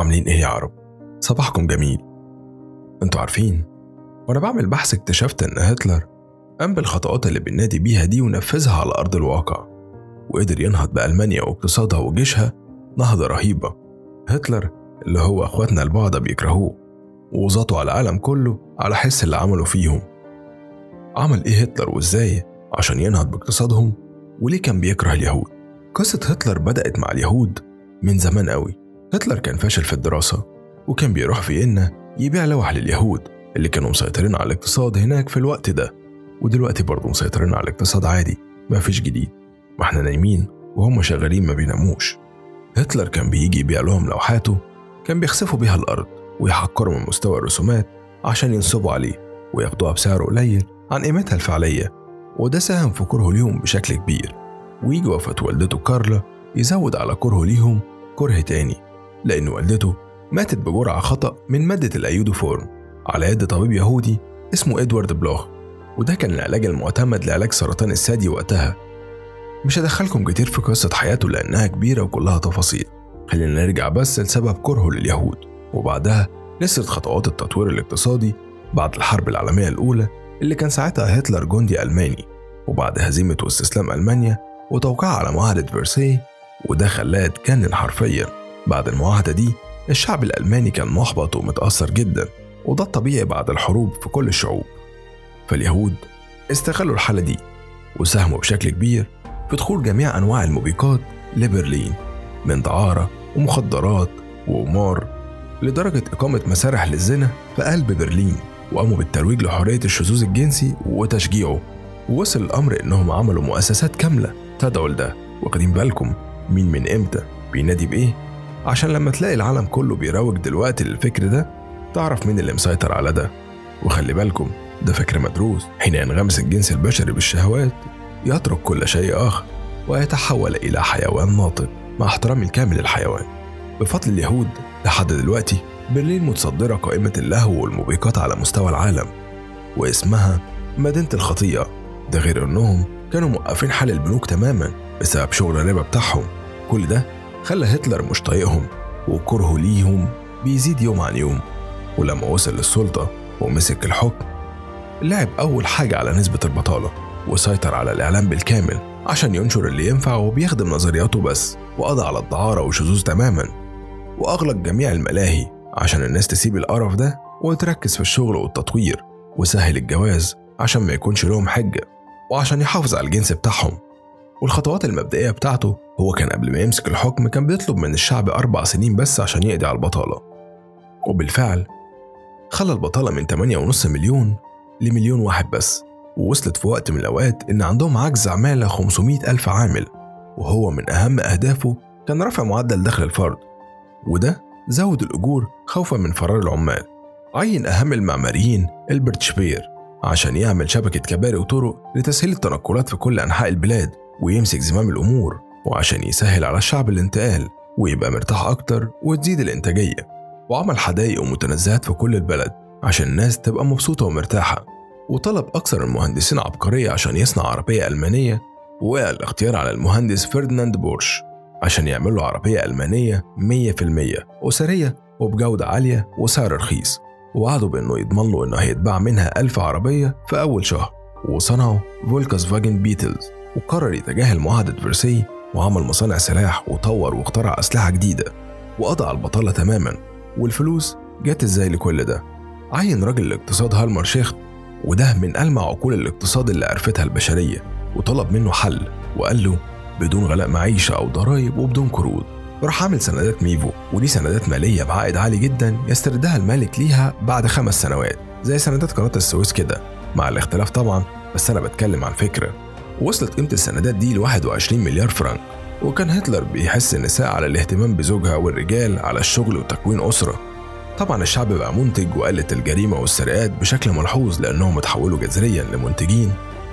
عاملين إيه يا عرب؟ صباحكم جميل. أنتوا عارفين وأنا بعمل بحث اكتشفت إن هتلر قام بالخطوات اللي بننادي بيها دي ونفذها على أرض الواقع وقدر ينهض بألمانيا واقتصادها وجيشها نهضة رهيبة. هتلر اللي هو أخواتنا البعضة بيكرهوه ووزاته على العالم كله على حس اللي عمله فيهم. عمل إيه هتلر وإزاي عشان ينهض باقتصادهم؟ وليه كان بيكره اليهود؟ قصة هتلر بدأت مع اليهود من زمان قوي. هتلر كان فاشل في الدراسة وكان بيروح فيينا يبيع لوح لليهود اللي كانوا مسيطرين على الاقتصاد هناك في الوقت ده. ودلوقتي برضه مسيطرين على الاقتصاد عادي مفيش جديد. ما إحنا نايمين وهم شغالين ما بيناموش. هتلر كان بيجي يبيع لهم لوحاته كان بيخسفوا بيها الأرض ويحقروا من مستوى الرسومات عشان ينصبوا عليه وياخدوها بسعر قليل عن قيمتها الفعلية. وده ساهم في كرهه ليهم بشكل كبير. ويجي وفاة والدته كارلا يزود على كرهه ليهم كره تاني. لأن والدته ماتت بجرعة خطأ من مادة الأيودوفورم على يد طبيب يهودي اسمه إدوارد بلوخ وده كان العلاج المعتمد لعلاج سرطان الثدي وقتها. مش هدخلكم كتير في قصة حياته لأنها كبيرة وكلها تفاصيل. خلينا نرجع بس لسبب كرهه لليهود وبعدها نسرد خطوات التطوير الاقتصادي بعد الحرب العالمية الأولى اللي كان ساعتها هتلر جندي ألماني وبعد هزيمة واستسلام ألمانيا وتوقيع على معاهدة فرساي وده خلاه اتجنن حرفيا. بعد المعاهدة دي الشعب الألماني كان محبط ومتأثر جدا وده الطبيعي بعد الحروب في كل الشعوب. فاليهود استغلوا الحالة دي وساهموا بشكل كبير في دخول جميع أنواع الموبقات لبرلين من دعارة ومخدرات وقمار لدرجة إقامة مسارح للزنا في قلب برلين وقاموا بالترويج لحرية الشذوذ الجنسي وتشجيعه. ووصل الأمر إنهم عملوا مؤسسات كاملة تدعو لده. وأخدين بالكم مين من إمتى بينادي بإيه؟ عشان لما تلاقي العالم كله بيروج دلوقتي للفكر ده تعرف مين اللي مسيطر على ده. وخلي بالكم ده فكر مدروس. حين ينغمس الجنس البشري بالشهوات يترك كل شيء آخر ويتحول إلى حيوان ناطق مع احترامي الكامل للحيوان. بفضل اليهود لحد دلوقتي برلين متصدرة قائمة اللهو والموبقات على مستوى العالم واسمها مدينة الخطيئة ده غير إنهم كانوا موقفين حال البنوك تماما بسبب شغل الربا بتاعهم. كل ده خلى هتلر مش طايقهم وكرهه ليهم بيزيد يوم عن يوم. ولما وصل للسلطة ومسك الحكم لعب أول حاجة على نسبة البطالة وسيطر على الإعلام بالكامل عشان ينشر اللي ينفع وبيخدم نظرياته بس وقضى على الدعارة والشذوذ تماما. وأغلق جميع الملاهي عشان الناس تسيب القرف ده وتركز في الشغل والتطوير وسهل الجواز عشان ما يكونش لهم حجة وعشان يحافظ على الجنس بتاعهم. والخطوات المبدئية بتاعته هو كان قبل ما يمسك الحكم كان بيطلب من الشعب أربع سنين بس عشان يقضي على البطالة. وبالفعل خلى البطالة من 8.5 مليون لمليون واحد بس ووصلت في وقت من الأوقات إن عندهم عجز عمالة 500 ألف عامل وهو من أهم أهدافه كان رفع معدل دخل الفرد وده زود الأجور خوفا من فرار العمال. عين أهم المعماريين ألبرت شبير عشان يعمل شبكة كباري وطرق لتسهيل التنقلات في كل أنحاء البلاد ويمسك زمام الأمور وعشان يسهل على الشعب الانتقال ويبقى مرتاح أكتر وتزيد الإنتاجية. وعمل حدائق ومتنزهات في كل البلد عشان الناس تبقى مبسوطة ومرتاحة. وطلب أكثر المهندسين عبقرية عشان يصنع عربية ألمانية ووقع الاختيار على المهندس فرديناند بورش عشان يعمل له عربية ألمانية 100% أسرية وبجودة عالية وسعر رخيص. ووعده بأنه يضمن له إنه هيتباع منها ألف عربية في أول شهر. وصنعوا فولكس فاجن بيتلز. وقرر يتجاهل معاهدة فرسي وعمل مصانع سلاح وطور واخترع أسلحة جديدة وقضى على البطالة تماما. والفلوس جت إزاي لكل ده؟ عين راجل الاقتصاد هالمر شيخت وده من ألمع عقول الاقتصاد اللي عرفتها البشرية وطلب منه حل وقال له بدون غلاء معيشة أو ضرائب وبدون قروض. راح عامل سندات ميفو ودي سندات مالية بعائد عالي جدا يستردها المالك ليها بعد خمس سنوات زي سندات قناة السويس كده. مع الاختلاف طبعا بس أنا بتكلم عن فكرة. وصلت قيمة السندات دي ل 21 مليار فرنك. وكان هتلر بيحس النساء على الاهتمام بزوجها والرجال على الشغل وتكوين أسرة. طبعا الشعب بقى منتج وقلت الجريمة والسرقات بشكل ملحوظ لأنهم اتحولوا جذريا لمنتجين.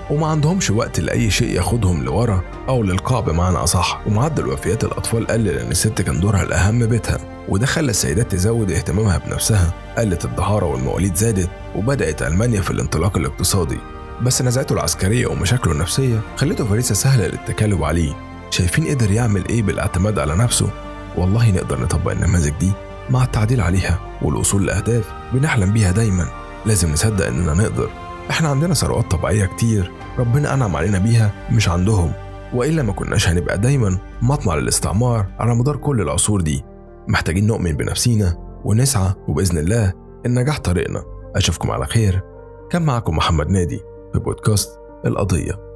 وما عندهمش وقت لأي شيء ياخدهم لورا أو للقاع بمعنى أصح. ومعدل وفيات الأطفال قل لأن الست كان دورها الأهم بيتها. وده خلى السيدات تزود اهتمامها بنفسها قلت الدهارة والمواليد زادت وبدأت ألمانيا في الانطلاق الاقتصادي. بس نزعته العسكرية ومشاكله النفسية خلته فريسة سهلة للتكالب عليه. شايفين قدر يعمل إيه بالاعتماد على نفسه؟ والله نقدر نطبق النماذج دي مع التعديل عليها والوصول لأهداف بنحلم بيها دايما. لازم نصدق إننا نقدر. إحنا عندنا ثروات طبيعية كتير ربنا أنعم علينا بيها مش عندهم. وإلا ما كناش هنبقى دايما مطمع للاستعمار على مدار كل العصور دي. محتاجين نؤمن بنفسينا ونسعى وبإذن الله النجاح طريقنا. أشوفكم على خير. كان معكم محمد نادي. في بودكاست القضية.